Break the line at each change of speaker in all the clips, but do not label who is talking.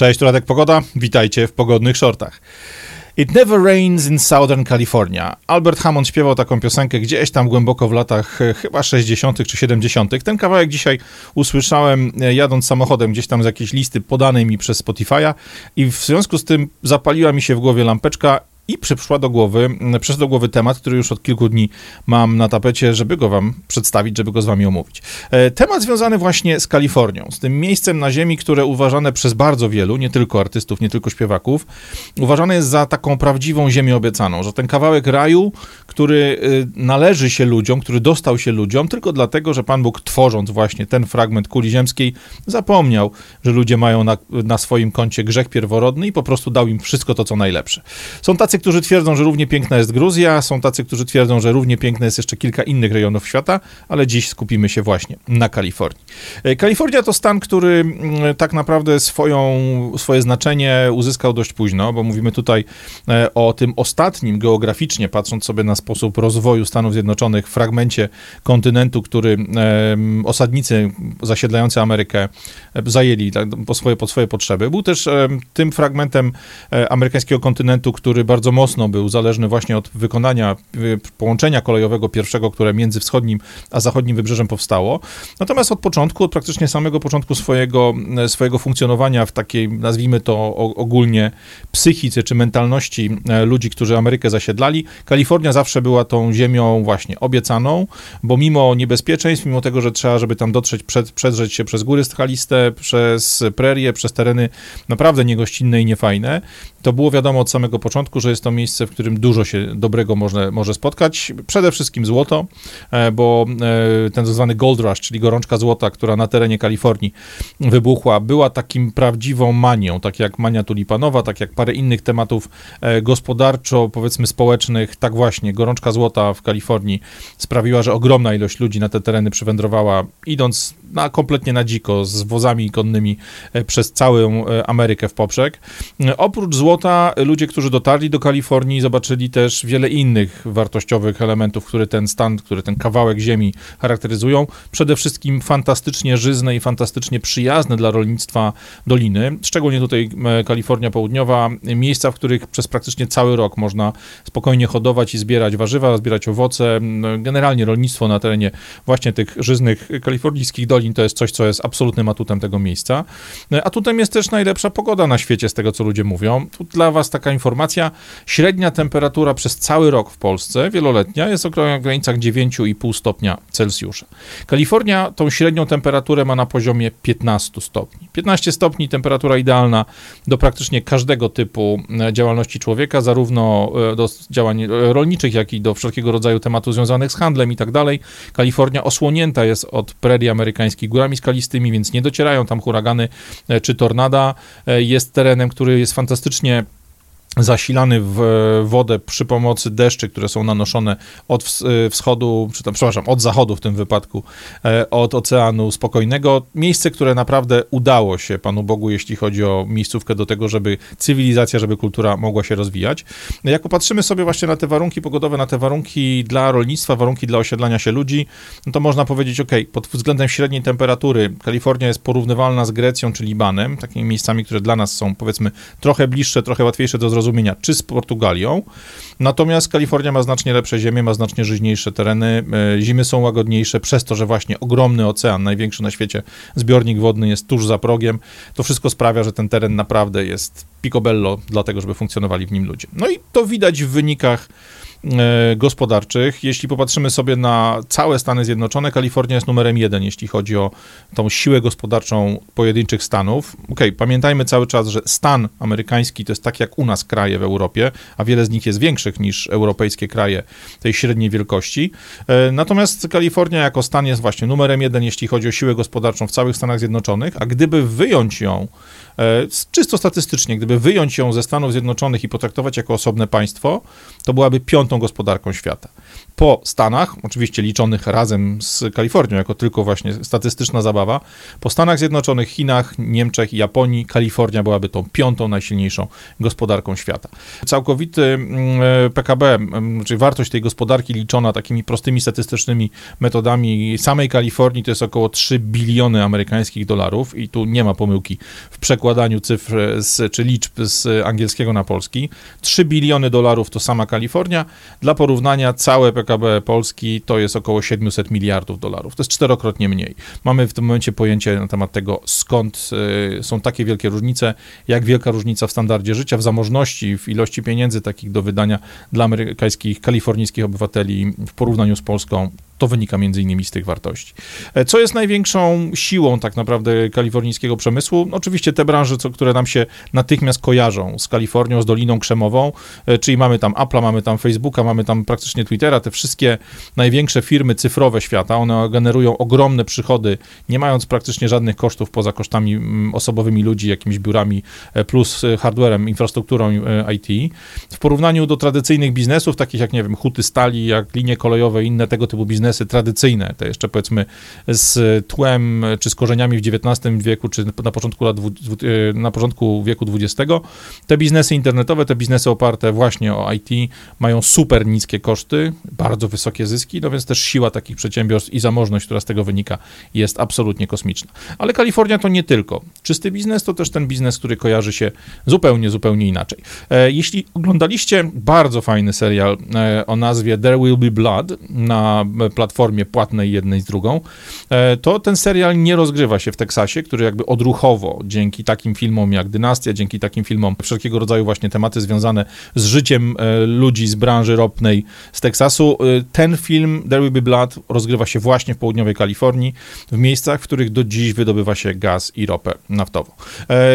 Cześć, tu Radek Pogoda. Witajcie w pogodnych shortach. It Never Rains in Southern California. Albert Hammond śpiewał taką piosenkę gdzieś tam głęboko w latach e, chyba 60. czy 70. Ten kawałek dzisiaj usłyszałem e, jadąc samochodem gdzieś tam z jakiejś listy podanej mi przez Spotify'a i w związku z tym zapaliła mi się w głowie lampeczka i przyszła do głowy, przyszedł do głowy temat, który już od kilku dni mam na tapecie, żeby go wam przedstawić, żeby go z wami omówić. E, temat związany właśnie z Kalifornią, z tym miejscem na ziemi, które uważane przez bardzo wielu, nie tylko artystów, nie tylko śpiewaków, uważane jest za taką prawdziwą ziemię obiecaną, że ten kawałek raju, który y, należy się ludziom, który dostał się ludziom, tylko dlatego, że Pan Bóg tworząc właśnie ten fragment kuli ziemskiej, zapomniał, że ludzie mają na, na swoim koncie grzech pierworodny i po prostu dał im wszystko to, co najlepsze. Są tacy, którzy twierdzą, że równie piękna jest Gruzja, są tacy, którzy twierdzą, że równie piękne jest jeszcze kilka innych rejonów świata, ale dziś skupimy się właśnie na Kalifornii. E, Kalifornia to stan, który tak naprawdę swoją, swoje znaczenie uzyskał dość późno, bo mówimy tutaj e, o tym ostatnim geograficznie, patrząc sobie na sposób rozwoju Stanów Zjednoczonych, fragmencie kontynentu, który osadnicy zasiedlający Amerykę e, zajęli tak, po swoje, pod swoje potrzeby. Był też tym fragmentem amerykańskiego kontynentu, który bardzo bardzo mocno był zależny właśnie od wykonania y, połączenia kolejowego pierwszego, które między wschodnim a zachodnim wybrzeżem powstało. Natomiast od początku, od praktycznie samego początku swojego, e, swojego funkcjonowania w takiej, nazwijmy to ogólnie, psychice czy mentalności e, ludzi, którzy Amerykę zasiedlali, Kalifornia zawsze była tą ziemią właśnie obiecaną, bo mimo niebezpieczeństw, mimo tego, że trzeba, żeby tam dotrzeć, przed, przedrzeć się przez góry schaliste, przez prerie, przez tereny naprawdę niegościnne i niefajne, to było wiadomo od samego początku, że jest to miejsce, w którym dużo się dobrego może, może spotkać. Przede wszystkim złoto, e, bo e, ten zwany gold rush, czyli gorączka złota, która na terenie Kalifornii wybuchła, była takim prawdziwą manią, tak jak mania tulipanowa, tak jak parę innych tematów e, gospodarczo, powiedzmy społecznych. Tak właśnie, gorączka złota w Kalifornii sprawiła, że ogromna ilość ludzi na te tereny przywędrowała, idąc na, kompletnie na dziko, z wozami konnymi przez całą Amerykę w poprzek. Oprócz złota, ludzie, którzy dotarli do Kalifornii, zobaczyli też wiele innych wartościowych elementów, które ten stan, który ten kawałek ziemi charakteryzują. Przede wszystkim fantastycznie żyzne i fantastycznie przyjazne dla rolnictwa doliny, szczególnie tutaj e, Kalifornia Południowa, miejsca, w których przez praktycznie cały rok można spokojnie hodować i zbierać warzywa, zbierać owoce. Generalnie rolnictwo na terenie właśnie tych żyznych kalifornijskich dolin to jest coś, co jest absolutnym atutem tego miejsca. E, Atutem jest też najlepsza pogoda na świecie, z tego co ludzie mówią. Tu dla Was taka informacja. Średnia temperatura przez cały rok w Polsce, wieloletnia, jest około w granicach 9,5 stopnia Celsjusza. Kalifornia tą średnią temperaturę ma na poziomie 15 stopni. 15 stopni temperatura idealna do praktycznie każdego typu e, działalności człowieka, zarówno e, do działań rolniczych, jak i do wszelkiego rodzaju tematów związanych z handlem i tak dalej. Kalifornia osłonięta jest od prerii amerykańskich górami skalistymi, więc nie docierają tam huragany e, czy tornada. Jest terenem, który jest fantastycznie zasilany w wodę przy pomocy deszczy, które są nanoszone od e, wschodu, czy tam, przepraszam, od zachodu w tym wypadku, e, od Oceanu Spokojnego. Miejsce, które naprawdę udało się Panu Bogu, jeśli chodzi o miejscówkę do tego, żeby cywilizacja, żeby kultura mogła się rozwijać. Jak popatrzymy sobie właśnie na te warunki pogodowe, na te warunki dla rolnictwa, warunki dla osiedlania się ludzi, no to można powiedzieć, ok, pod względem średniej temperatury Kalifornia jest porównywalna z Grecją czy Libanem, takimi miejscami, które dla nas są powiedzmy trochę bliższe, trochę łatwiejsze do zrozumienia, zrozumienia, czy z Portugalią. Natomiast Kalifornia ma znacznie lepsze ziemie, ma znacznie żyźniejsze tereny, e, zimy są łagodniejsze, przez to, że właśnie ogromny ocean, największy na świecie zbiornik wodny jest tuż za progiem. To wszystko sprawia, że ten teren naprawdę jest picobello, dlatego żeby funkcjonowali w nim ludzie. No i to widać w wynikach gospodarczych. Jeśli popatrzymy sobie na całe Stany Zjednoczone, Kalifornia jest numerem jeden, jeśli chodzi o tą siłę gospodarczą pojedynczych stanów. Ok, pamiętajmy cały czas, że stan amerykański to jest tak jak u nas kraje w Europie, a wiele z nich jest większych niż europejskie kraje tej średniej wielkości. E, natomiast Kalifornia jako stan jest właśnie numerem jeden, jeśli chodzi o siłę gospodarczą w całych Stanach Zjednoczonych, a gdyby wyjąć ją E, czysto statystycznie, gdyby wyjąć ją ze Stanów Zjednoczonych i potraktować jako osobne państwo, to byłaby piątą gospodarką świata. Po Stanach, oczywiście liczonych razem z Kalifornią, jako tylko właśnie statystyczna zabawa, po Stanach Zjednoczonych, Chinach, Niemczech i Japonii Kalifornia byłaby tą piątą najsilniejszą gospodarką świata. Całkowity mm, e, PKB, mm, czyli wartość tej gospodarki liczona takimi prostymi statystycznymi metodami samej Kalifornii to jest około 3 biliony amerykańskich dolarów i tu nie ma pomyłki w przekładaniu cyfr z, czy liczb z angielskiego na polski. 3 biliony dolarów to sama Kalifornia. Dla porównania całe PKB Polski to jest około 700 miliardów dolarów. To jest czterokrotnie mniej. Mamy w tym momencie pojęcie na temat tego, skąd y, są takie wielkie różnice, jak wielka różnica w standardzie życia, w zamożności, w ilości pieniędzy takich do wydania dla amerykańskich, kalifornijskich obywateli w porównaniu z Polską to wynika między innymi z tych wartości. E, co jest największą siłą tak naprawdę kalifornijskiego przemysłu? Oczywiście te branże, co, które nam się natychmiast kojarzą z Kalifornią, z Doliną Krzemową, e, czyli mamy tam Apple'a, mamy tam Facebooka, mamy tam praktycznie Twittera, te wszystkie największe firmy cyfrowe świata, one generują ogromne przychody, nie mając praktycznie żadnych kosztów poza kosztami mm, osobowymi ludzi, jakimiś biurami, e, plus hardwarem, infrastrukturą IT. W porównaniu do tradycyjnych biznesów, takich jak, nie wiem, huty stali, jak linie kolejowe inne tego typu biznesy, biznesy tradycyjne, te jeszcze powiedzmy z tłem czy z korzeniami w XIX wieku, czy na początku, lat, e, na początku wieku XX, te biznesy internetowe, te biznesy oparte właśnie o IT mają super niskie koszty, bardzo wysokie zyski, no więc też siła takich przedsiębiorstw i zamożność, która z tego wynika, jest absolutnie kosmiczna. Ale Kalifornia to nie tylko czysty biznes, to też ten biznes, który kojarzy się zupełnie, zupełnie inaczej. E, jeśli oglądaliście bardzo fajny serial e, o nazwie There Will Be Blood na platformie płatnej jednej z drugą, e, to ten serial nie rozgrywa się w Teksasie, który jakby odruchowo dzięki takim filmom jak Dynastia, dzięki takim filmom wszelkiego rodzaju właśnie tematy związane z życiem e, ludzi z branży ropnej z Teksasu, e, ten film There Will Be Blood rozgrywa się właśnie w południowej Kalifornii, w miejscach, w których do dziś wydobywa się gaz i ropę naftową.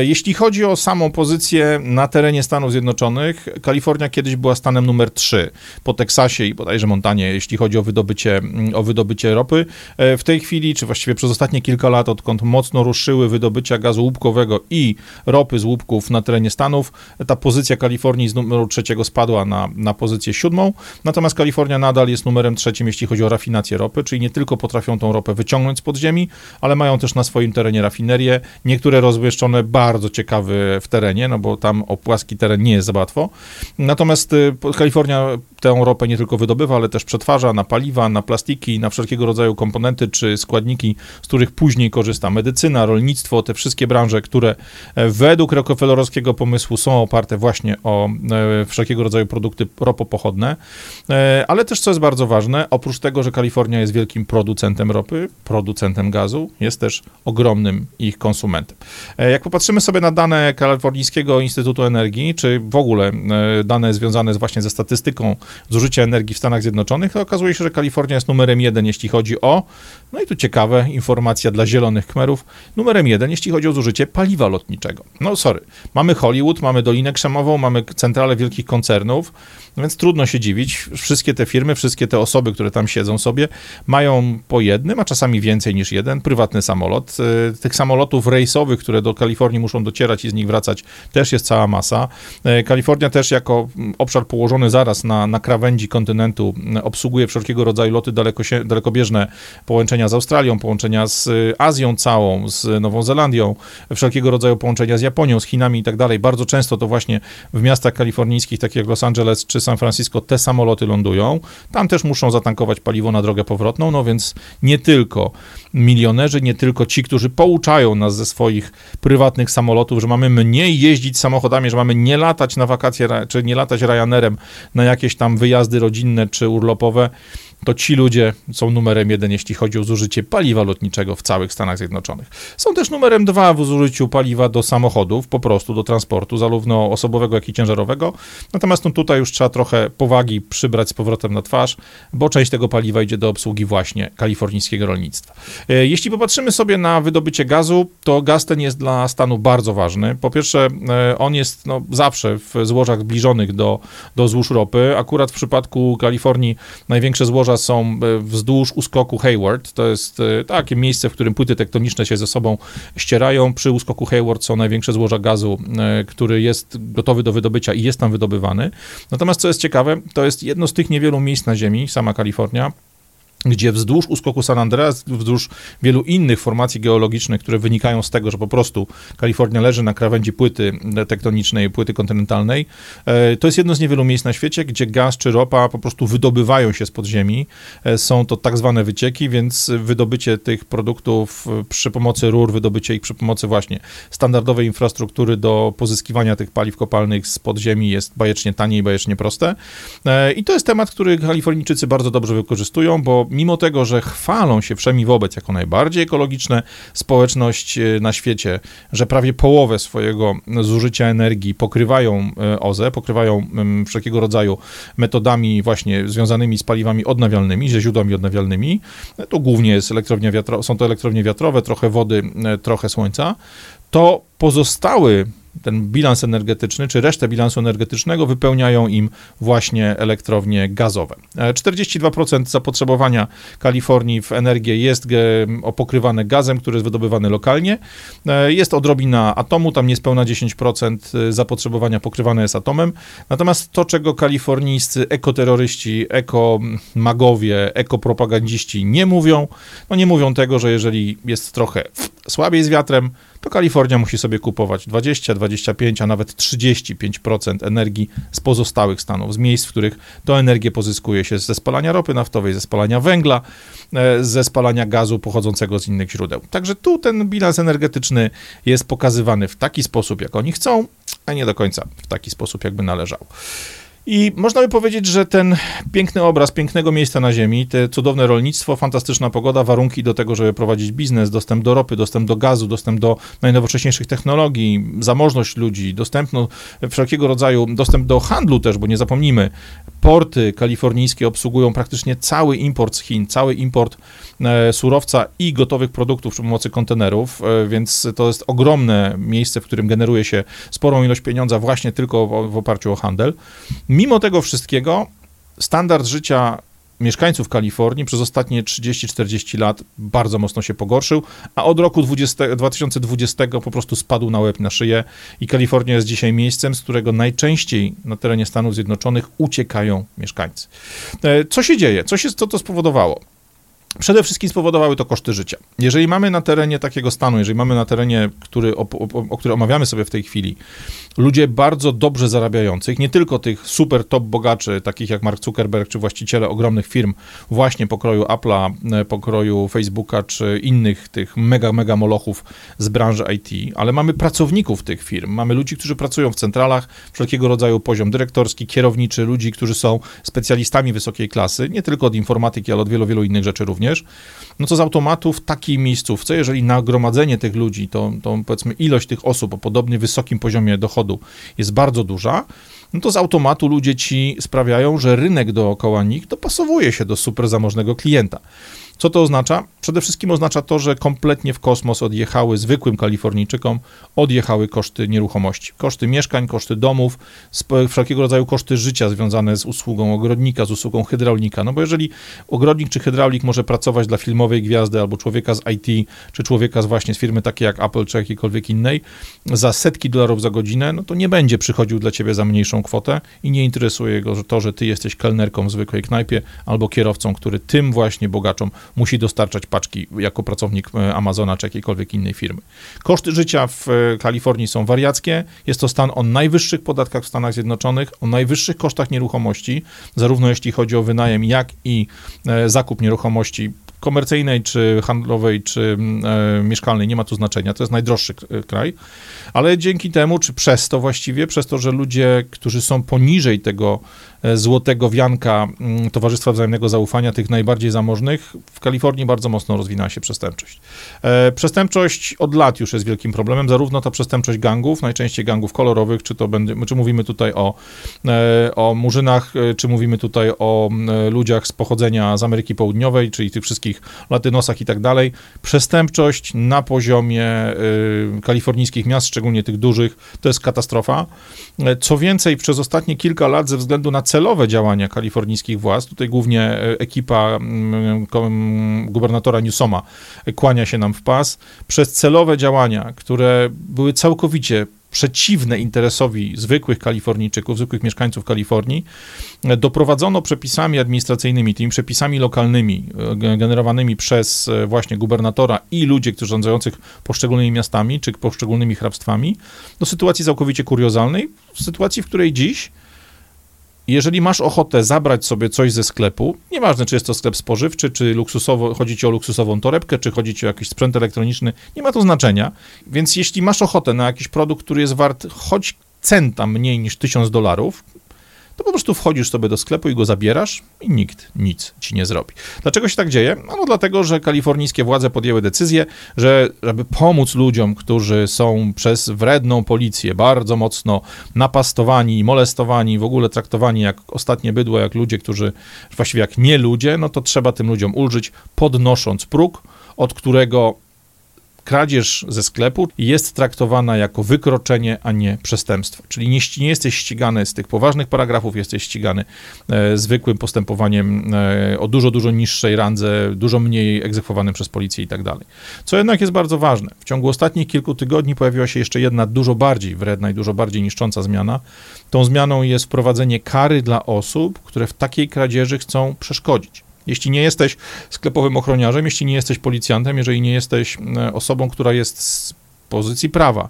Jeśli chodzi o samą pozycję na terenie Stanów Zjednoczonych, Kalifornia kiedyś była stanem numer 3 po Teksasie i bodajże Montanie, jeśli chodzi o wydobycie o wydobycie ropy. E, w tej chwili, czy właściwie przez ostatnie kilka lat, odkąd mocno ruszyły wydobycia gazu łupkowego i ropy z łupków na terenie Stanów, ta pozycja Kalifornii z numeru trzeciego spadła na, na pozycję siódmą, natomiast Kalifornia nadal jest numerem trzecim, jeśli chodzi o rafinację ropy, czyli nie tylko potrafią tą ropę wyciągnąć z podziemi, ale mają też na swoim terenie rafinerię, niektóre rozmieszczone bardzo ciekawe w terenie, no bo tam o płaski teren nie jest za łatwo. Natomiast y, Kalifornia tę ropę nie tylko wydobywa, ale też przetwarza na paliwa, na plastiki, na wszelkiego rodzaju komponenty czy składniki, z których później korzysta medycyna, rolnictwo, te wszystkie branże, które e, według Rockefellerowskiego pomysłu są oparte właśnie o e, wszelkiego rodzaju produkty ropopochodne, e, ale też co jest bardzo ważne, oprócz tego, że Kalifornia jest wielkim producentem ropy, producentem gazu, jest też ogromnym ich konsumentem. Jak popatrzymy sobie na dane Kalifornijskiego Instytutu Energii, czy w ogóle dane związane właśnie ze statystyką zużycia energii w Stanach Zjednoczonych, to okazuje się, że Kalifornia jest numerem jeden, jeśli chodzi o, no i tu ciekawe, informacja dla zielonych kmerów, numerem jeden, jeśli chodzi o zużycie paliwa lotniczego. No sorry, mamy Hollywood, mamy Dolinę Krzemową, mamy centralę wielkich koncernów, więc trudno się dziwić, wszystkie te firmy, wszystkie te osoby, które tam siedzą sobie, mają po jednym, a czasami więcej niż jeden, prywatny samolot. Y, tych samolotów rejsowych, które do Kalifornii muszą docierać i z nich wracać, też jest cała masa. Y, Kalifornia też jako obszar położony zaraz na, na krawędzi kontynentu obsługuje wszelkiego rodzaju loty daleko, dalekobieżne, połączenia z Australią, połączenia z Azją całą, z Nową Zelandią, wszelkiego rodzaju połączenia z Japonią, z Chinami i tak dalej. Bardzo często to właśnie w miastach kalifornijskich, takich jak Los Angeles czy San Francisco, te samoloty lądują. Tam też muszą zatankować paliwo na drogę powrotną, no więc nie tylko milionerzy, nie tylko ci, którzy pouczają nas ze swoich prywatnych samolotów, że mamy mniej jeździć samochodami, że mamy nie latać na wakacje, czy nie latać Ryanerem na jakieś tam wyjazdy rodzinne czy urlopowe, to ci ludzie są numerem jeden, jeśli chodzi o zużycie paliwa lotniczego w całych Stanach Zjednoczonych. Są też numerem dwa w zużyciu paliwa do samochodów, po prostu do transportu, zarówno osobowego, jak i ciężarowego. Natomiast no, tutaj już trzeba trochę powagi przybrać z powrotem na twarz, bo część tego paliwa idzie do obsługi właśnie kalifornijskiego rolnictwa. E, jeśli popatrzymy sobie na wydobycie gazu, to gaz ten jest dla stanu bardzo ważny. Po pierwsze, e, on jest no, zawsze w złożach zbliżonych do, do złóż ropy. Akurat w przypadku Kalifornii największe złoża są wzdłuż uskoku Hayward. To jest takie miejsce, w którym płyty tektoniczne się ze sobą ścierają. Przy uskoku Hayward są największe złoża gazu, który jest gotowy do wydobycia i jest tam wydobywany. Natomiast co jest ciekawe, to jest jedno z tych niewielu miejsc na Ziemi, sama Kalifornia, gdzie wzdłuż uskoku San Andreas, wzdłuż wielu innych formacji geologicznych, które wynikają z tego, że po prostu Kalifornia leży na krawędzi płyty tektonicznej, płyty kontynentalnej, e, to jest jedno z niewielu miejsc na świecie, gdzie gaz czy ropa po prostu wydobywają się z podziemi. E, są to tak zwane wycieki, więc wydobycie tych produktów przy pomocy rur, wydobycie ich przy pomocy właśnie standardowej infrastruktury do pozyskiwania tych paliw kopalnych z podziemi jest bajecznie tanie i bajecznie proste. E, I to jest temat, który Kalifornijczycy bardzo dobrze wykorzystują, bo mimo tego, że chwalą się wszemi wobec jako najbardziej ekologiczna społeczność e, na świecie, że prawie połowę swojego zużycia energii pokrywają e, OZE, pokrywają wszelkiego rodzaju metodami właśnie związanymi z paliwami odnawialnymi, ze źródłami odnawialnymi, e, to głównie jest elektrownia są to elektrownie wiatrowe, trochę wody, trochę słońca, to pozostały ten bilans energetyczny, czy resztę bilansu energetycznego wypełniają im właśnie elektrownie gazowe. 42% e, zapotrzebowania Kalifornii w energię jest opokrywane gazem, który jest wydobywany lokalnie. E, jest odrobina atomu, tam niespełna 10% e, zapotrzebowania pokrywane jest atomem. Natomiast to, czego kalifornijscy ekoterroryści, ekomagowie, ekopropagandziści nie mówią, no nie mówią tego, że jeżeli jest trochę słabiej z wiatrem, to Kalifornia musi sobie kupować 20, 25, a nawet 35% energii z pozostałych stanów, z miejsc, w których to energię pozyskuje się ze spalania ropy naftowej, ze spalania węgla, e, ze spalania gazu pochodzącego z innych źródeł. Także tu ten bilans energetyczny jest pokazywany w taki sposób, jak oni chcą, a nie do końca w taki sposób, jakby należał. I można by powiedzieć, że ten piękny obraz pięknego miejsca na Ziemi, te cudowne rolnictwo, fantastyczna pogoda, warunki do tego, żeby prowadzić biznes, dostęp do ropy, dostęp do gazu, dostęp do najnowocześniejszych technologii, zamożność ludzi, dostępno wszelkiego rodzaju, dostęp do handlu też, bo nie zapomnijmy, porty kalifornijskie obsługują praktycznie cały import z Chin, cały import e, surowca i gotowych produktów przy pomocy kontenerów, e, więc to jest ogromne miejsce, w którym generuje się sporą ilość pieniądza właśnie tylko w oparciu o handel. Mimo tego wszystkiego standard życia mieszkańców Kalifornii przez ostatnie 30-40 lat bardzo mocno się pogorszył, a od roku 20, 2020 po prostu spadł na łeb, na szyję i Kalifornia jest dzisiaj miejscem, z którego najczęściej na terenie Stanów Zjednoczonych uciekają mieszkańcy. E, co się dzieje? Co, się, co to spowodowało? Przede wszystkim spowodowały to koszty życia. Jeżeli mamy na terenie takiego stanu, jeżeli mamy na terenie, który, o, o, o który omawiamy sobie w tej chwili, ludzie bardzo dobrze zarabiających, nie tylko tych super top bogaczy, takich jak Mark Zuckerberg, czy właściciele ogromnych firm, właśnie pokroju Apple'a, e, pokroju Facebooka, czy innych tych mega, mega molochów z branży IT, ale mamy pracowników tych firm, mamy ludzi, którzy pracują w centralach, wszelkiego rodzaju poziom dyrektorski, kierowniczy, ludzi, którzy są specjalistami wysokiej klasy, nie tylko od informatyki, ale od wielu, wielu innych rzeczy również, no to z automatu w takiej miejscówce, jeżeli nagromadzenie tych ludzi, to, to powiedzmy ilość tych osób o podobnie wysokim poziomie dochodu, jest bardzo duża, no to z automatu ludzie ci sprawiają, że rynek dookoła nich dopasowuje się do super zamożnego klienta. Co to oznacza? Przede wszystkim oznacza to, że kompletnie w kosmos odjechały zwykłym Kalifornijczykom, odjechały koszty nieruchomości. Koszty mieszkań, koszty domów, wszelkiego rodzaju koszty życia związane z usługą ogrodnika, z usługą hydraulika. No bo jeżeli ogrodnik czy hydraulik może pracować dla filmowej gwiazdy albo człowieka z IT, czy człowieka z właśnie z firmy takiej jak Apple czy jakiejkolwiek innej, za setki dolarów za godzinę, no to nie będzie przychodził dla ciebie za mniejszą kwotę i nie interesuje go to, że ty jesteś kelnerką w zwykłej knajpie albo kierowcą, który tym właśnie bogaczom musi dostarczać paczki jako pracownik e, Amazona czy jakiejkolwiek innej firmy. Koszty życia w e, Kalifornii są wariackie. Jest to stan o najwyższych podatkach w Stanach Zjednoczonych, o najwyższych kosztach nieruchomości, zarówno jeśli chodzi o wynajem, jak i e, zakup nieruchomości komercyjnej, czy handlowej, czy mieszkalnej, nie ma tu znaczenia, to jest najdroższy kraj, ale dzięki temu, czy przez to właściwie, przez to, że ludzie, którzy są poniżej tego złotego wianka mm, Towarzystwa Wzajemnego Zaufania, tych najbardziej zamożnych, w Kalifornii bardzo mocno rozwinęła się przestępczość. E, przestępczość od lat już jest wielkim problemem, zarówno ta przestępczość gangów, najczęściej gangów kolorowych, czy to będzie, czy mówimy tutaj o, e, o murzynach, czy mówimy tutaj o ludziach z pochodzenia z Ameryki Południowej, czyli tych wszystkich latynosach i tak dalej. Przestępczość na poziomie kalifornijskich miast, szczególnie tych dużych, to jest katastrofa. Co więcej, przez ostatnie kilka lat ze względu na celowe działania kalifornijskich władz, tutaj głównie e, ekipa mm, mm, gubernatora Newsoma kłania się nam w pas, przez celowe działania, które były całkowicie przeciwne interesowi zwykłych Kalifornijczyków, zwykłych mieszkańców Kalifornii, doprowadzono przepisami administracyjnymi, tymi przepisami lokalnymi, e, generowanymi przez e, właśnie gubernatora i ludzi, którzy rządzących poszczególnymi miastami czy poszczególnymi hrabstwami, do sytuacji całkowicie kuriozalnej, sytuacji, w której dziś jeżeli masz ochotę zabrać sobie coś ze sklepu, nieważne czy jest to sklep spożywczy, czy luksusowo, chodzi ci o luksusową torebkę, czy chodzi ci o jakiś sprzęt elektroniczny, nie ma to znaczenia. Więc jeśli masz ochotę na jakiś produkt, który jest wart choć centa mniej niż 1000 dolarów, to po prostu wchodzisz sobie do sklepu i go zabierasz i nikt nic ci nie zrobi. Dlaczego się tak dzieje? No dlatego, że kalifornijskie władze podjęły decyzję, że żeby pomóc ludziom, którzy są przez wredną policję bardzo mocno napastowani, molestowani, w ogóle traktowani jak ostatnie bydło, jak ludzie, którzy właściwie jak nie ludzie, no to trzeba tym ludziom ulżyć, podnosząc próg, od którego kradzież ze sklepu jest traktowana jako wykroczenie, a nie przestępstwo. Czyli nie, nie jesteś ścigany z tych poważnych paragrafów, jesteś ścigany e, zwykłym postępowaniem e, o dużo, dużo niższej randze, dużo mniej egzekwowanym przez policję i tak dalej. Co jednak jest bardzo ważne. W ciągu ostatnich kilku tygodni pojawiła się jeszcze jedna dużo bardziej wredna i dużo bardziej niszcząca zmiana. Tą zmianą jest wprowadzenie kary dla osób, które w takiej kradzieży chcą przeszkodzić. Jeśli nie jesteś sklepowym ochroniarzem, jeśli nie jesteś policjantem, jeżeli nie jesteś osobą, która jest z pozycji prawa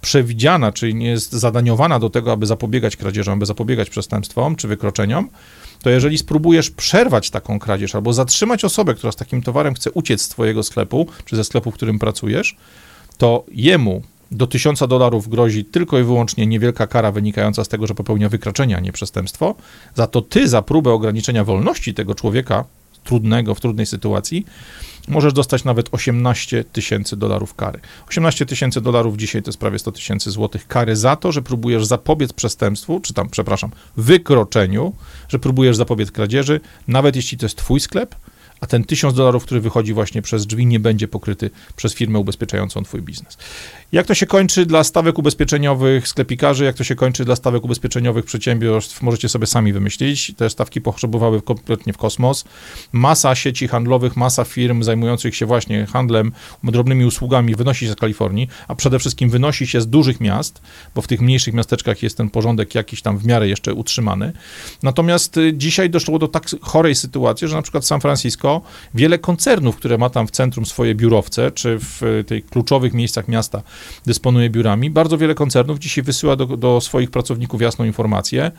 przewidziana, czyli nie jest zadaniowana do tego, aby zapobiegać kradzieżom, aby zapobiegać przestępstwom czy wykroczeniom, to jeżeli spróbujesz przerwać taką kradzież albo zatrzymać osobę, która z takim towarem chce uciec z twojego sklepu, czy ze sklepu, w którym pracujesz, to jemu do 1000 dolarów grozi tylko i wyłącznie niewielka kara wynikająca z tego, że popełnia wykroczenie, a nie przestępstwo. Za to ty za próbę ograniczenia wolności tego człowieka trudnego, w trudnej sytuacji, możesz dostać nawet 18 tysięcy dolarów kary. 18 tysięcy dolarów dzisiaj to jest prawie 100 tysięcy złotych kary za to, że próbujesz zapobiec przestępstwu, czy tam, przepraszam, wykroczeniu, że próbujesz zapobiec kradzieży, nawet jeśli to jest twój sklep, a ten 1000 dolarów, który wychodzi właśnie przez drzwi, nie będzie pokryty przez firmę ubezpieczającą twój biznes. Jak to się kończy dla stawek ubezpieczeniowych sklepikarzy, jak to się kończy dla stawek ubezpieczeniowych przedsiębiorstw, możecie sobie sami wymyślić. Te stawki potrzebowały kompletnie w kosmos. Masa sieci handlowych, masa firm zajmujących się właśnie handlem, drobnymi usługami wynosi się z Kalifornii, a przede wszystkim wynosi się z dużych miast, bo w tych mniejszych miasteczkach jest ten porządek jakiś tam w miarę jeszcze utrzymany. Natomiast y, dzisiaj doszło do tak chorej sytuacji, że na przykład San Francisco, wiele koncernów, które ma tam w centrum swoje biurowce, czy w y, tych kluczowych miejscach miasta, dysponuje biurami. Bardzo wiele koncernów dzisiaj wysyła do, do swoich pracowników jasną informację,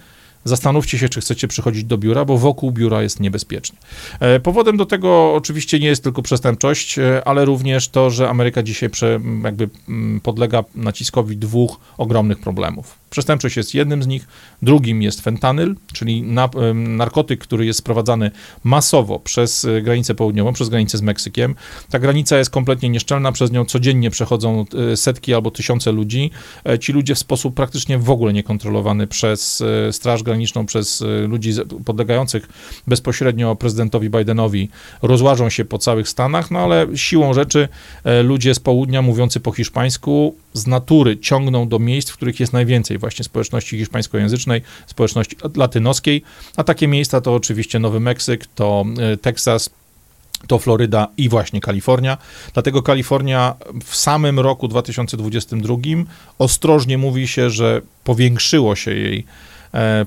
Zastanówcie się, czy chcecie przychodzić do biura, bo wokół biura jest niebezpiecznie. E, powodem do tego oczywiście nie jest tylko przestępczość, e, ale również to, że Ameryka dzisiaj prze, jakby podlega naciskowi dwóch ogromnych problemów. Przestępczość jest jednym z nich, drugim jest fentanyl, czyli na, narkotyk, który jest sprowadzany masowo przez e, granicę południową, przez granicę z Meksykiem. Ta granica jest kompletnie nieszczelna, przez nią codziennie przechodzą setki albo tysiące ludzi. Ci ludzie w sposób praktycznie w ogóle niekontrolowany przez Straż Graniczną zagraniczną przez y, ludzi podlegających bezpośrednio prezydentowi Bidenowi rozłażą się po całych Stanach, no ale siłą rzeczy e, ludzie z południa mówiący po hiszpańsku z natury ciągną do miejsc, w których jest najwięcej właśnie społeczności hiszpańskojęzycznej, społeczności latynoskiej, a takie miejsca to oczywiście Nowy Meksyk, to e, Teksas, to Floryda i właśnie Kalifornia. Dlatego Kalifornia w samym roku 2022 ostrożnie mówi się, że powiększyło się jej E,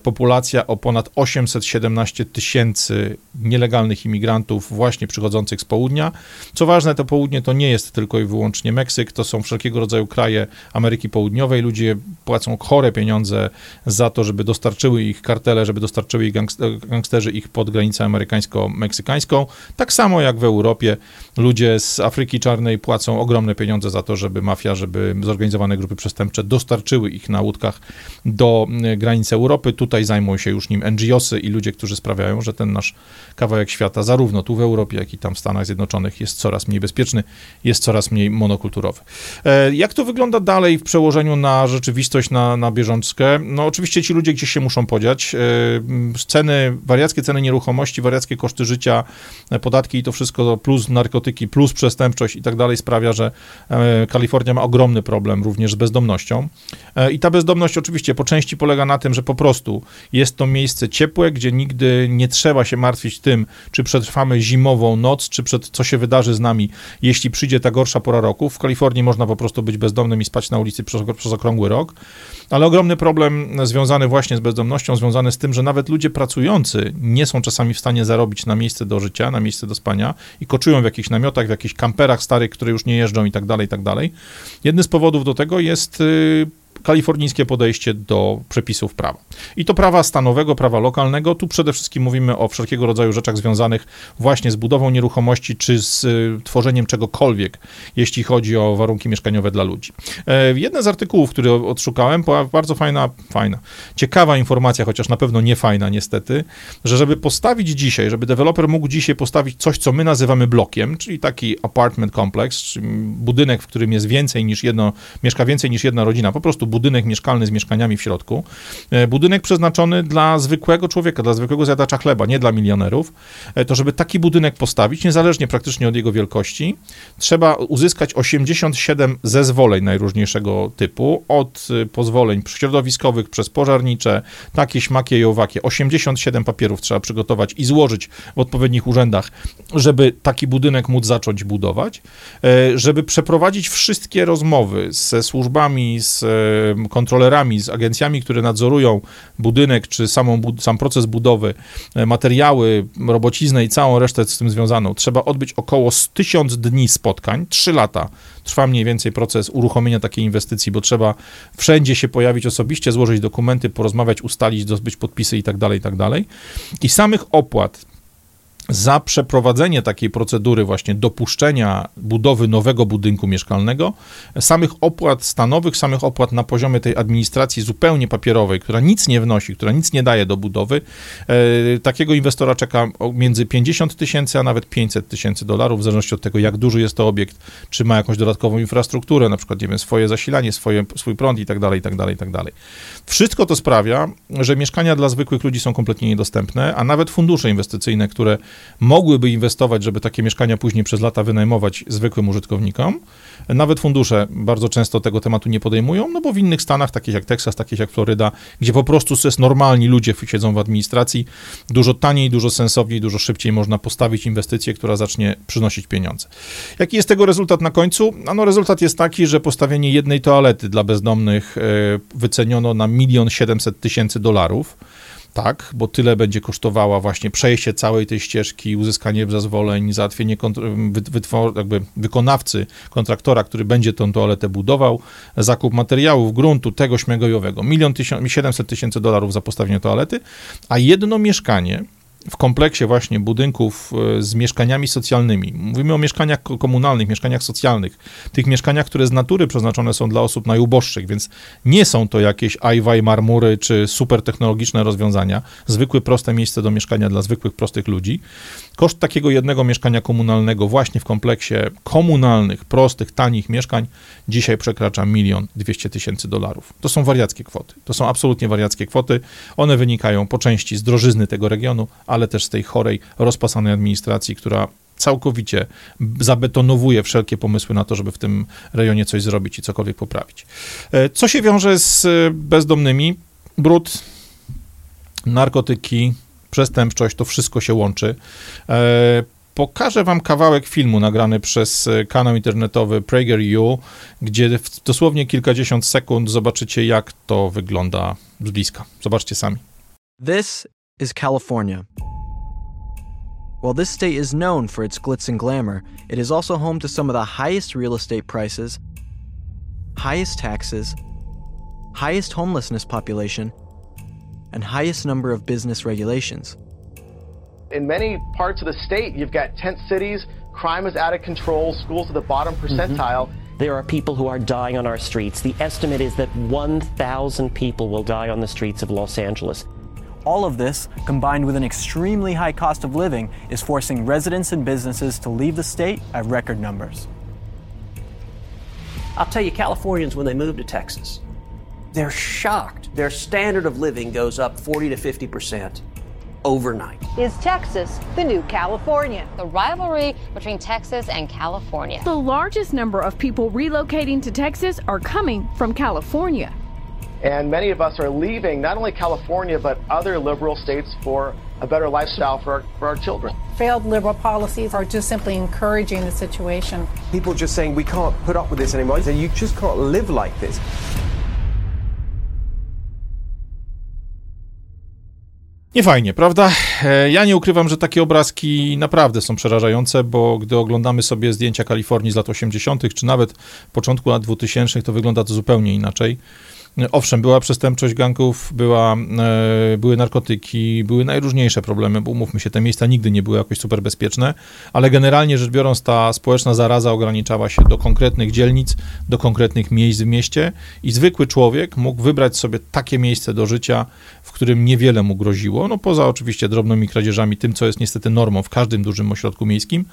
populacja o ponad 817 tysięcy nielegalnych imigrantów właśnie przychodzących z południa. Co ważne, to południe to nie jest tylko i wyłącznie Meksyk, to są wszelkiego rodzaju kraje Ameryki Południowej. Ludzie płacą chore pieniądze za to, żeby dostarczyły ich kartele, żeby dostarczyły ich gangsterzy ich pod granicę amerykańsko-meksykańską. Tak samo jak w Europie ludzie z Afryki Czarnej płacą ogromne pieniądze za to, żeby mafia, żeby zorganizowane grupy przestępcze dostarczyły ich na łódkach do granicy Europy Europy. Tutaj zajmują się już nim NGOsy i ludzie, którzy sprawiają, że ten nasz kawałek świata, zarówno tu w Europie, jak i tam w Stanach Zjednoczonych, jest coraz mniej bezpieczny, jest coraz mniej monokulturowy. E, jak to wygląda dalej w przełożeniu na rzeczywistość, na, na bieżączkę? No oczywiście ci ludzie gdzieś się muszą podziać. E, ceny, wariackie ceny nieruchomości, wariackie koszty życia, e, podatki i to wszystko, plus narkotyki, plus przestępczość i tak dalej sprawia, że Kalifornia ma ogromny problem również z bezdomnością. I ta bezdomność oczywiście po części polega na tym, że po prostu prostu jest to miejsce ciepłe, gdzie nigdy nie trzeba się martwić tym, czy przetrwamy zimową noc, czy przed, co się wydarzy z nami, jeśli przyjdzie ta gorsza pora roku. W Kalifornii można po prostu być bezdomnym i spać na ulicy przez, przez okrągły rok. Ale ogromny problem związany właśnie z bezdomnością, związany z tym, że nawet ludzie pracujący nie są czasami w stanie zarobić na miejsce do życia, na miejsce do spania i koczują w jakichś namiotach, w jakichś kamperach starych, które już nie jeżdżą i tak dalej, i tak dalej. Jedny z powodów do tego jest y, kalifornijskie podejście do przepisów prawa. I to prawa stanowego, prawa lokalnego. Tu przede wszystkim mówimy o wszelkiego rodzaju rzeczach związanych właśnie z budową nieruchomości czy z y, tworzeniem czegokolwiek, jeśli chodzi o warunki mieszkaniowe dla ludzi. E, jeden z artykułów, który odszukałem, bardzo fajna, fajna, ciekawa informacja, chociaż na pewno nie fajna niestety, że żeby postawić dzisiaj, żeby deweloper mógł dzisiaj postawić coś, co my nazywamy blokiem, czyli taki apartment complex, budynek, w którym jest więcej niż jedno, mieszka więcej niż jedna rodzina, po prostu budynek mieszkalny z mieszkaniami w środku. E, budynek przeznaczony dla zwykłego człowieka, dla zwykłego zjadacza chleba, nie dla milionerów. E, to żeby taki budynek postawić, niezależnie praktycznie od jego wielkości, trzeba uzyskać 87 zezwoleń najróżniejszego typu, od e, pozwoleń środowiskowych przez pożarnicze, takie, śmakie i owakie. 87 papierów trzeba przygotować i złożyć w odpowiednich urzędach, żeby taki budynek móc zacząć budować, żeby przeprowadzić wszystkie rozmowy ze służbami, z kontrolerami, z agencjami, które nadzorują budynek, czy samą, sam proces budowy, e, materiały, robociznę i całą resztę z tym związaną, trzeba odbyć około 1000 dni spotkań, 3 lata trwa mniej więcej proces uruchomienia takiej inwestycji, bo trzeba wszędzie się pojawić osobiście, złożyć dokumenty, porozmawiać, ustalić, zdobyć podpisy i tak dalej, i tak dalej. I samych opłat za przeprowadzenie takiej procedury właśnie dopuszczenia budowy nowego budynku mieszkalnego, samych opłat stanowych, samych opłat na poziomie tej administracji zupełnie papierowej, która nic nie wnosi, która nic nie daje do budowy, e, takiego inwestora czeka między 50 tysięcy, a nawet 500 tysięcy dolarów, w zależności od tego, jak duży jest to obiekt, czy ma jakąś dodatkową infrastrukturę, na przykład, nie wiem, swoje zasilanie, swoje, swój prąd i tak dalej, i tak dalej, i tak dalej. Wszystko to sprawia, że mieszkania dla zwykłych ludzi są kompletnie niedostępne, a nawet fundusze inwestycyjne, które mogłyby inwestować, żeby takie mieszkania później przez lata wynajmować zwykłym użytkownikom. Nawet fundusze bardzo często tego tematu nie podejmują, no bo w innych stanach, takich jak Teksas, takich jak Floryda, gdzie po prostu jest normalni ludzie siedzą w administracji, dużo taniej, dużo sensowniej, dużo szybciej można postawić inwestycję, która zacznie przynosić pieniądze. Jaki jest tego rezultat na końcu? No, rezultat jest taki, że postawienie jednej toalety dla bezdomnych e, wyceniono na milion siedemset tysięcy dolarów tak, bo tyle będzie kosztowała właśnie przejście całej tej ścieżki, uzyskanie zezwoleń, załatwienie wytwor- jakby wykonawcy, kontraktora, który będzie tą toaletę budował, zakup materiałów, gruntu, tego śmigojowego. Milion siedemset tysięcy dolarów za postawienie toalety, a jedno mieszkanie w kompleksie właśnie budynków e, z mieszkaniami socjalnymi. Mówimy o mieszkaniach komunalnych, mieszkaniach socjalnych, tych mieszkaniach, które z natury przeznaczone są dla osób najuboższych, więc nie są to jakieś ajwaj, marmury czy super technologiczne rozwiązania, zwykłe, proste miejsce do mieszkania dla zwykłych, prostych ludzi. Koszt takiego jednego mieszkania komunalnego właśnie w kompleksie komunalnych, prostych, tanich mieszkań dzisiaj przekracza milion dwieście tysięcy dolarów. To są wariackie kwoty. To są absolutnie wariackie kwoty. One wynikają po części z drożyzny tego regionu, ale też z tej chorej, rozpasanej administracji, która całkowicie zabetonowuje wszelkie pomysły na to, żeby w tym rejonie coś zrobić i cokolwiek poprawić. E, co się wiąże z bezdomnymi? Brud, narkotyki, przestępczość, to wszystko się łączy. E, pokażę wam kawałek filmu nagrany przez kanał internetowy PragerU, gdzie w dosłownie kilkadziesiąt sekund zobaczycie, jak to wygląda z bliska. Zobaczcie sami.
This is California. While this state is known for its glitz and glamour, it is also home to some of the highest real estate prices, highest taxes, highest homelessness population, and highest number of business regulations.
In many parts of the state, you've got tent cities, crime is out of control, schools at the bottom percentile.
Mm-hmm. There are people who are dying on our streets. The estimate is that 1,000 people will die on the streets of Los Angeles.
All of this, combined with an extremely high cost of living, is forcing residents and businesses to leave the state at record numbers.
I'll tell you, Californians, when they move to Texas, they're shocked. Their standard of living goes up 40 to 50 percent overnight.
Is Texas the new California?
The rivalry between Texas and California.
The largest number of people relocating to Texas are coming from California.
And many of us are leaving not only California, but other liberal states for a better lifestyle for our, for our children.
Failed liberal policies are just simply encouraging the situation.
People just saying we can't put up with this anymore. So you just can't live like this.
Nie fajnie, prawda? E, ja nie ukrywam, że takie obrazki naprawdę są przerażające, bo gdy oglądamy sobie zdjęcia Kalifornii z lat 80., czy nawet początku lat 2000, to wygląda to zupełnie inaczej. Owszem, była przestępczość gangów, była, e, były narkotyki, były najróżniejsze problemy, bo umówmy się, te miejsca nigdy nie były jakoś super bezpieczne, ale generalnie rzecz biorąc, ta społeczna zaraza ograniczała się do konkretnych dzielnic, do konkretnych miejsc w mieście i zwykły człowiek mógł wybrać sobie takie miejsce do życia, w którym niewiele mu groziło, no poza oczywiście drobnymi kradzieżami, tym, co jest niestety normą w każdym dużym ośrodku miejskim,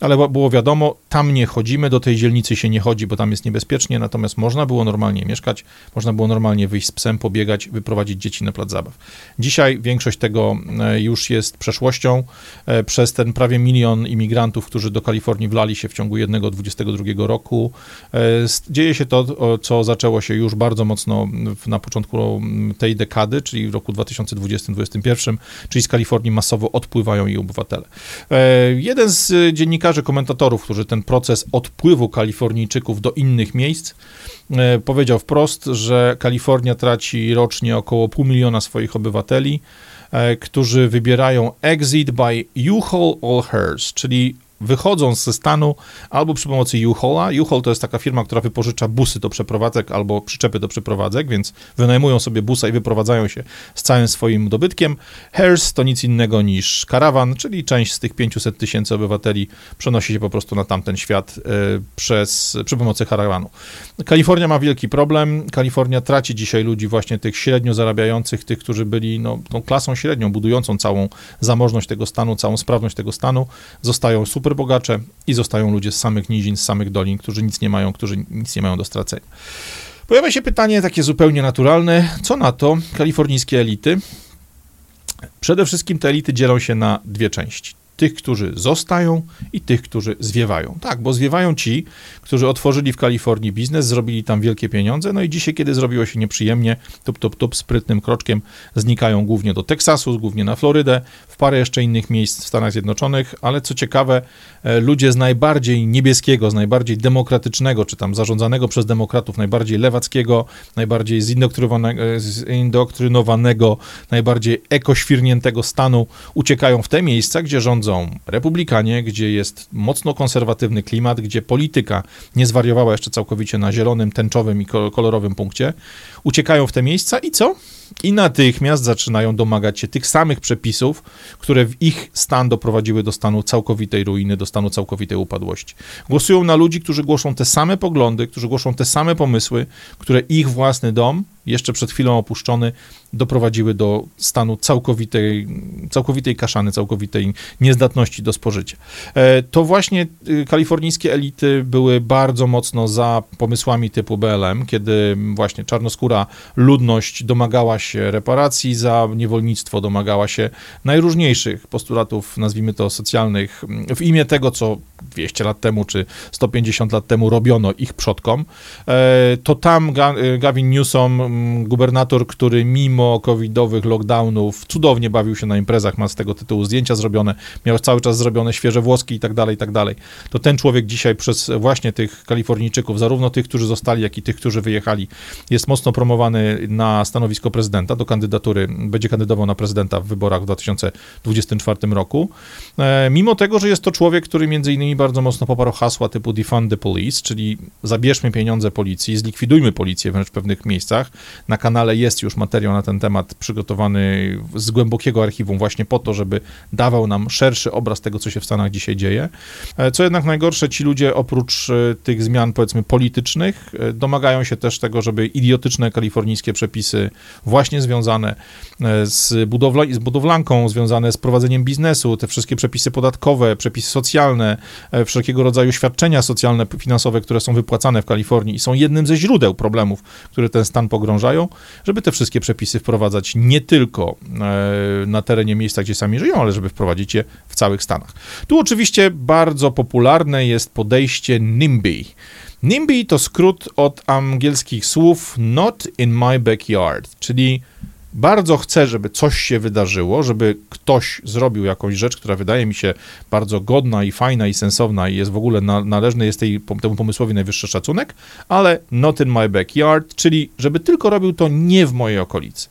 ale było wiadomo, tam nie chodzimy, do tej dzielnicy się nie chodzi, bo tam jest niebezpiecznie, natomiast można było normalnie mieszkać, można było normalnie wyjść z psem, pobiegać, wyprowadzić dzieci na plac zabaw. Dzisiaj większość tego e, już jest przeszłością. E, przez ten prawie milion imigrantów, którzy do Kalifornii wlali się w ciągu jednego 22 roku, e, dzieje się to, co zaczęło się już bardzo mocno na początku tej dekady, czyli w roku 2020-2021, czyli z Kalifornii masowo odpływają jej obywatele. Jeden z dziennikarzy dziennikarzy, komentatorów, którzy ten proces odpływu Kalifornijczyków do innych miejsc e, powiedział wprost, że Kalifornia traci rocznie około pół miliona swoich obywateli, e, którzy wybierają exit by U-Haul all hers, czyli wychodzą ze stanu albo przy pomocy U-Haula. U-Haul to jest taka firma, która wypożycza busy do przeprowadzek albo przyczepy do przeprowadzek, więc wynajmują sobie busa i wyprowadzają się z całym swoim dobytkiem. Hairs to nic innego niż karawan, czyli część z tych 500 tysięcy obywateli przenosi się po prostu na tamten świat y, przez, przy pomocy karawanu. Kalifornia ma wielki problem. Kalifornia traci dzisiaj ludzi właśnie tych średnio zarabiających, tych, którzy byli no, tą klasą średnią, budującą całą zamożność tego stanu, całą sprawność tego stanu. Zostają super superbogacze i zostają ludzie z samych nizin, z samych dolin, którzy nic nie mają, którzy nic nie mają do stracenia. Pojawia się pytanie takie zupełnie naturalne, co na to kalifornijskie elity? Przede wszystkim te elity dzielą się na dwie części tych, którzy zostają i tych, którzy zwiewają. Tak, bo zwiewają ci, którzy otworzyli w Kalifornii biznes, zrobili tam wielkie pieniądze, no i dzisiaj, kiedy zrobiło się nieprzyjemnie, tup, tup, tup, sprytnym kroczkiem znikają głównie do Teksasu, głównie na Florydę, w parę jeszcze innych miejsc w Stanach Zjednoczonych, ale co ciekawe, e, ludzie z najbardziej niebieskiego, z najbardziej demokratycznego, czy tam zarządzanego przez demokratów, najbardziej lewackiego, najbardziej zindoktrynowanego, najbardziej ekoświrniętego stanu uciekają w te miejsca, gdzie rządzą rządzą republikanie, gdzie jest mocno konserwatywny klimat, gdzie polityka nie zwariowała jeszcze całkowicie na zielonym, tęczowym i kolorowym punkcie, uciekają w te miejsca i co? I natychmiast zaczynają domagać się tych samych przepisów, które w ich stan doprowadziły do stanu całkowitej ruiny, do stanu całkowitej upadłości. Głosują na ludzi, którzy głoszą te same poglądy, którzy głoszą te same pomysły, które ich własny dom, jeszcze przed chwilą opuszczony, doprowadziły do stanu całkowitej, całkowitej kaszany, całkowitej niezdatności do spożycia. E, to właśnie y, kalifornijskie elity były bardzo mocno za pomysłami typu BLM, kiedy właśnie czarnoskóra ludność domagała się reparacji za niewolnictwo, domagała się najróżniejszych postulatów, nazwijmy to socjalnych, w imię tego, co 200 lat temu czy 150 lat temu robiono ich przodkom, e, to tam Gavin Newsom, gubernator, który mimo covidowych lockdownów cudownie bawił się na imprezach, ma z tego tytułu zdjęcia zrobione, miał cały czas zrobione świeże włoski i tak dalej, i tak dalej. To ten człowiek dzisiaj przez właśnie tych Kalifornijczyków, zarówno tych, którzy zostali, jak i tych, którzy wyjechali, jest mocno promowany na stanowisko prezydenta, do kandydatury, będzie kandydował na prezydenta w wyborach w 2024 roku. E, mimo tego, że jest to człowiek, który między innymi bardzo mocno poparł hasła typu defund the police, czyli zabierzmy pieniądze policji, zlikwidujmy policję wręcz w pewnych miejscach. Na kanale jest już materiał na ten temat przygotowany z głębokiego archiwum właśnie po to, żeby dawał nam szerszy obraz tego, co się w Stanach dzisiaj dzieje. E, co jednak najgorsze, ci ludzie oprócz e, tych zmian powiedzmy politycznych domagają się też tego, żeby idiotyczne kalifornijskie przepisy właśnie związane z, budowla, z budowlanką, związane z prowadzeniem biznesu, te wszystkie przepisy podatkowe, przepisy socjalne, E, wszelkiego rodzaju świadczenia socjalne, finansowe, które są wypłacane w Kalifornii i są jednym ze źródeł problemów, które ten stan pogrążają, żeby te wszystkie przepisy wprowadzać nie tylko e, na terenie miejsca, gdzie sami żyją, ale żeby wprowadzić je w całych Stanach. Tu oczywiście bardzo popularne jest podejście NIMBY. NIMBY to skrót od angielskich słów not in my backyard, czyli bardzo chcę, żeby coś się wydarzyło, żeby ktoś zrobił jakąś rzecz, która wydaje mi się bardzo godna i fajna i sensowna i jest w ogóle na, należny jest tej, temu pomysłowi najwyższy szacunek, ale not in my backyard, czyli żeby tylko robił to nie w mojej okolicy.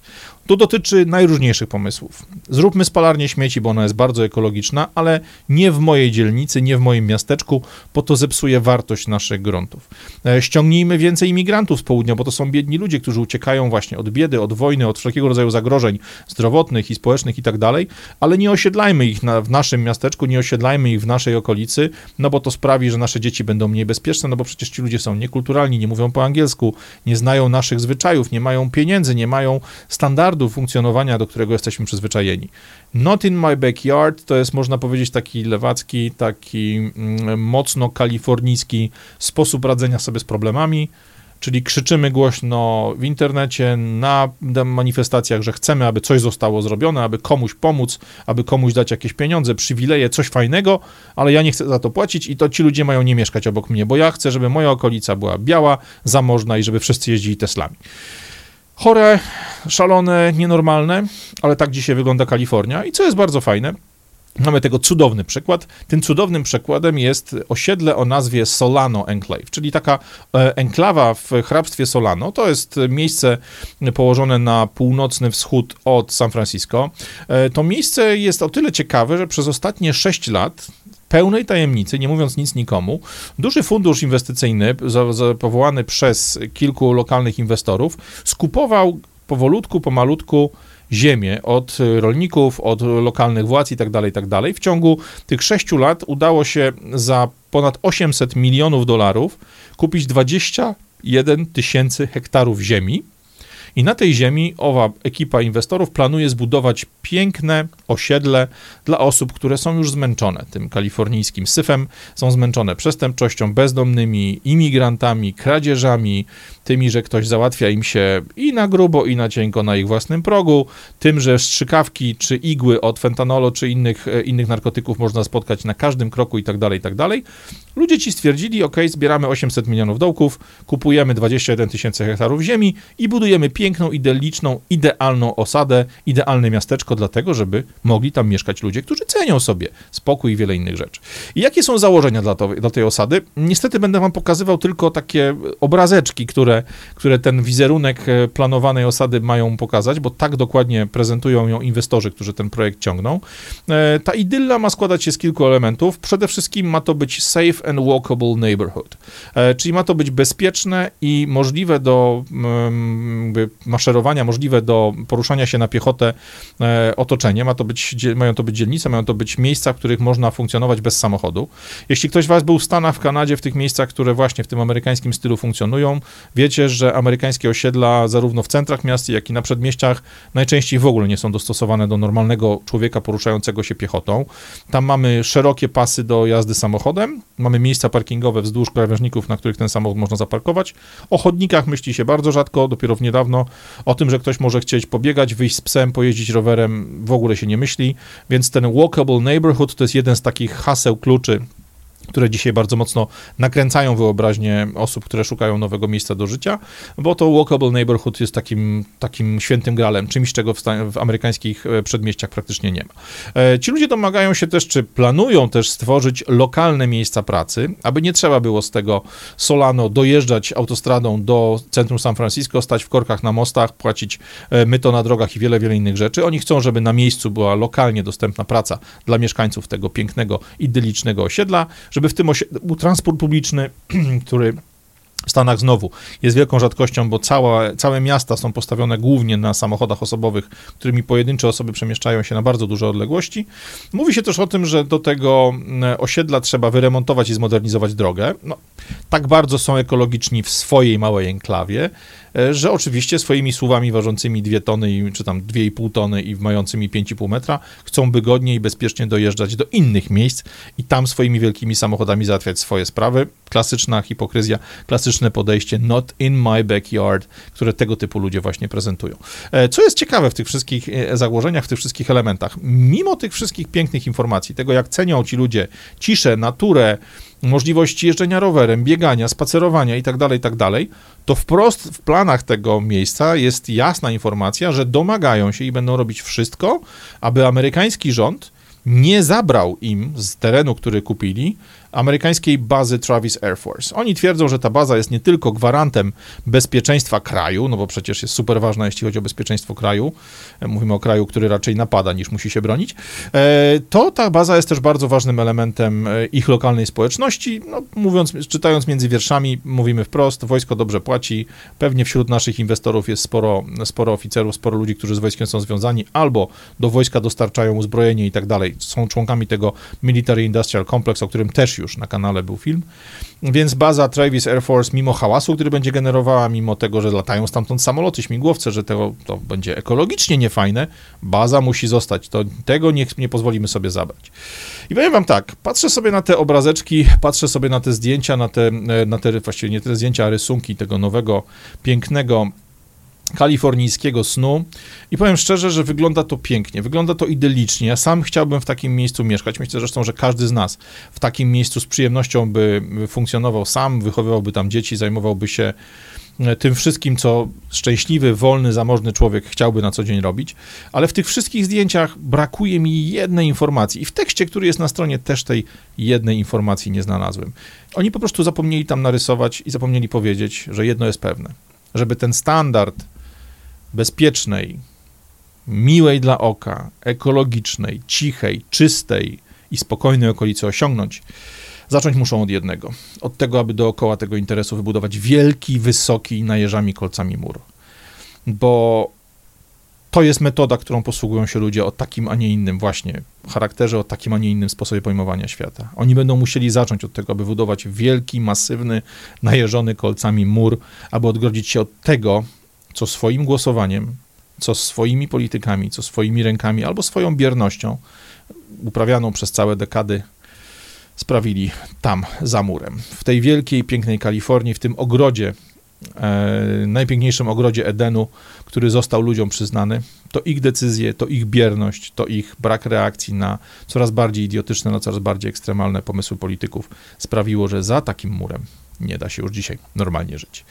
To dotyczy najróżniejszych pomysłów. Zróbmy spalarnię śmieci, bo ona jest bardzo ekologiczna, ale nie w mojej dzielnicy, nie w moim miasteczku, bo to zepsuje wartość naszych gruntów. E, ściągnijmy więcej imigrantów z południa, bo to są biedni ludzie, którzy uciekają właśnie od biedy, od wojny, od wszelkiego rodzaju zagrożeń zdrowotnych i społecznych i tak dalej, ale nie osiedlajmy ich na, w naszym miasteczku, nie osiedlajmy ich w naszej okolicy, no bo to sprawi, że nasze dzieci będą mniej bezpieczne, no bo przecież ci ludzie są niekulturalni, nie mówią po angielsku, nie znają naszych zwyczajów, nie mają pieniędzy, nie mają standardów, standardu funkcjonowania, do którego jesteśmy przyzwyczajeni. Not in my backyard to jest, można powiedzieć, taki lewacki, taki mm, mocno kalifornijski sposób radzenia sobie z problemami, czyli krzyczymy głośno w internecie, na manifestacjach, że chcemy, aby coś zostało zrobione, aby komuś pomóc, aby komuś dać jakieś pieniądze, przywileje, coś fajnego, ale ja nie chcę za to płacić i to ci ludzie mają nie mieszkać obok mnie, bo ja chcę, żeby moja okolica była biała, zamożna i żeby wszyscy jeździli Teslami. Chore, szalone, nienormalne, ale tak dzisiaj wygląda Kalifornia i co jest bardzo fajne, Mamy tego cudowny przykład. Tym cudownym przykładem jest osiedle o nazwie Solano Enclave, czyli taka e, enklawa w hrabstwie Solano. To jest miejsce położone na północny wschód od San Francisco. E, to miejsce jest o tyle ciekawe, że przez ostatnie 6 lat pełnej tajemnicy, nie mówiąc nic nikomu, duży fundusz inwestycyjny powołany przez kilku lokalnych inwestorów skupował powolutku, pomalutku ziemię od rolników, od lokalnych władz i tak dalej, i tak. W ciągu tych sześciu lat udało się za ponad 800 milionów dolarów kupić 21 tysięcy hektarów ziemi, i na tej ziemi owa ekipa inwestorów planuje zbudować piękne osiedle dla osób, które są już zmęczone tym kalifornijskim syfem, są zmęczone przestępczością, bezdomnymi, imigrantami, kradzieżami, tymi, że ktoś załatwia im się i na grubo, i na cienko na ich własnym progu, tym, że strzykawki czy igły od fentanolu czy innych, e, innych narkotyków można spotkać na każdym kroku i tak dalej, i tak dalej. Ludzie ci stwierdzili, ok, zbieramy 800 milionów dołków, kupujemy 21 tysięcy hektarów ziemi i budujemy piękną, idylliczną, idealną osadę, idealne miasteczko dlatego, żeby mogli tam mieszkać ludzie, którzy cenią sobie spokój i wiele innych rzeczy. I jakie są założenia dla, to, dla tej osady? Niestety będę wam pokazywał tylko takie obrazeczki, które, które ten wizerunek e, planowanej osady mają pokazać, bo tak dokładnie prezentują ją inwestorzy, którzy ten projekt ciągną. E, ta idylla ma składać się z kilku elementów. Przede wszystkim ma to być safe and walkable neighborhood, e, czyli ma to być bezpieczne i możliwe do mm, maszerowania, możliwe do poruszania się na piechotę e, otoczenie. Ma to być, mają to być dzielnice, mają to być miejsca, w których można funkcjonować bez samochodu. Jeśli ktoś z Was był w Stanach, w Kanadzie, w tych miejscach, które właśnie w tym amerykańskim stylu funkcjonują, wiecie, że amerykańskie osiedla zarówno w centrach miast, jak i na przedmieściach najczęściej w ogóle nie są dostosowane do normalnego człowieka poruszającego się piechotą. Tam mamy szerokie pasy do jazdy samochodem, mamy miejsca parkingowe wzdłuż krawężników, na których ten samochód można zaparkować. O chodnikach myśli się bardzo rzadko, dopiero w niedawno. O tym, że ktoś może chcieć pobiegać, wyjść z psem, pojeździć rowerem, w ogóle się nie myśli. Więc ten walkable neighborhood to jest jeden z takich haseł, kluczy które dzisiaj bardzo mocno nakręcają wyobraźnię osób, które szukają nowego miejsca do życia, bo to walkable neighborhood jest takim, takim świętym gralem, czymś, czego w, w amerykańskich e, przedmieściach praktycznie nie ma. E, ci ludzie domagają się też, czy planują też stworzyć lokalne miejsca pracy, aby nie trzeba było z tego Solano dojeżdżać autostradą do centrum San Francisco, stać w korkach na mostach, płacić e, myto na drogach i wiele, wiele innych rzeczy. Oni chcą, żeby na miejscu była lokalnie dostępna praca dla mieszkańców tego pięknego, idyllicznego osiedla, żeby w tym był transport publiczny, który w Stanach znowu jest wielką rzadkością, bo całe, miasta są postawione głównie na samochodach osobowych, którymi pojedyncze osoby przemieszczają się na bardzo duże odległości. Mówi się też o tym, że do tego mm, osiedla trzeba wyremontować i zmodernizować drogę. No, tak bardzo są ekologiczni w swojej małej enklawie, że oczywiście swoimi słowami ważącymi 2 tony, czy tam 2,5 tony i mającymi 5,5 metra chcą wygodnie i bezpiecznie dojeżdżać do innych miejsc i tam swoimi wielkimi samochodami załatwiać swoje sprawy. Klasyczna hipokryzja, klasyczne podejście not in my backyard, które tego typu ludzie właśnie prezentują. E, co jest ciekawe w tych wszystkich e, założeniach, w tych wszystkich elementach, mimo tych wszystkich pięknych informacji, tego jak cenią ci ludzie ciszę, naturę, możliwości jeżdżenia rowerem, biegania, spacerowania itd., tak itd., tak to wprost w planach tego miejsca jest jasna informacja, że domagają się i będą robić wszystko, aby amerykański rząd nie zabrał im z terenu, który kupili, amerykańskiej bazy Travis Air Force. Oni twierdzą, że ta baza jest nie tylko gwarantem bezpieczeństwa kraju, no bo przecież jest super ważna, jeśli chodzi o bezpieczeństwo kraju. E, mówimy o kraju, który raczej napada niż musi się bronić. E, to ta baza jest też bardzo ważnym elementem e, ich lokalnej społeczności. No, mówiąc, czytając między wierszami, mówimy wprost, wojsko dobrze płaci. Pewnie wśród naszych inwestorów jest sporo, sporo oficerów, sporo ludzi, którzy z wojskiem są związani, albo do wojska dostarczają uzbrojenie i tak dalej. Są członkami tego Military Industrial Complex, o którym też już na kanale był film. Więc baza Travis Air Force, mimo hałasu, który będzie generowała, mimo tego, że latają stamtąd samoloty, śmigłowce, że to, to będzie ekologicznie niefajne, baza musi zostać. To, tego nie, nie pozwolimy sobie zabrać. I powiem wam tak, patrzę sobie na te obrazeczki, patrzę sobie na te zdjęcia, na te, na te właściwie nie te zdjęcia, a rysunki tego nowego, pięknego kalifornijskiego snu i powiem szczerze, że wygląda to pięknie, wygląda to idylicznie. Ja sam chciałbym w takim miejscu mieszkać. Myślę zresztą, że każdy z nas w takim miejscu z przyjemnością by funkcjonował sam, wychowywałby tam dzieci, zajmowałby się e, tym wszystkim, co szczęśliwy, wolny, zamożny człowiek chciałby na co dzień robić, ale w tych wszystkich zdjęciach brakuje mi jednej informacji i w tekście, który jest na stronie, też tej jednej informacji nie znalazłem. Oni po prostu zapomnieli tam narysować i zapomnieli powiedzieć, że jedno jest pewne, żeby ten standard bezpiecznej, miłej dla oka, ekologicznej, cichej, czystej i spokojnej okolicy osiągnąć, zacząć muszą od jednego. Od tego, aby dookoła tego interesu wybudować wielki, wysoki, najeżami kolcami mur. Bo to jest metoda, którą posługują się ludzie o takim, a nie innym właśnie charakterze, o takim, a nie innym sposobie pojmowania świata. Oni będą musieli zacząć od tego, aby budować wielki, masywny, najeżony kolcami mur, aby odgrodzić się od tego, co swoim głosowaniem, co swoimi politykami, co swoimi rękami albo swoją biernością, uprawianą przez całe dekady, sprawili tam za murem. W tej wielkiej, pięknej Kalifornii, w tym ogrodzie, e, najpiękniejszym ogrodzie Edenu, który został ludziom przyznany, to ich decyzje, to ich bierność, to ich brak reakcji na coraz bardziej idiotyczne, na coraz bardziej ekstremalne pomysły polityków sprawiło, że za takim murem nie da się już dzisiaj normalnie żyć.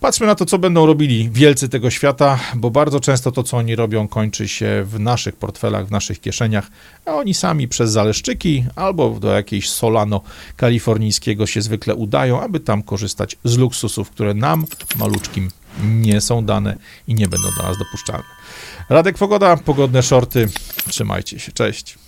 Patrzmy na to, co będą robili wielcy tego świata, bo bardzo często to, co oni robią, kończy się w naszych portfelach, w naszych kieszeniach, a oni sami przez zaleszczyki albo do jakiejś Solano kalifornijskiego się zwykle udają, aby tam korzystać z luksusów, które nam, maluczkim, nie są dane i nie będą do nas dopuszczalne. Radek Pogoda, pogodne shorty. Trzymajcie się. Cześć.